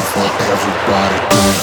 for everybody.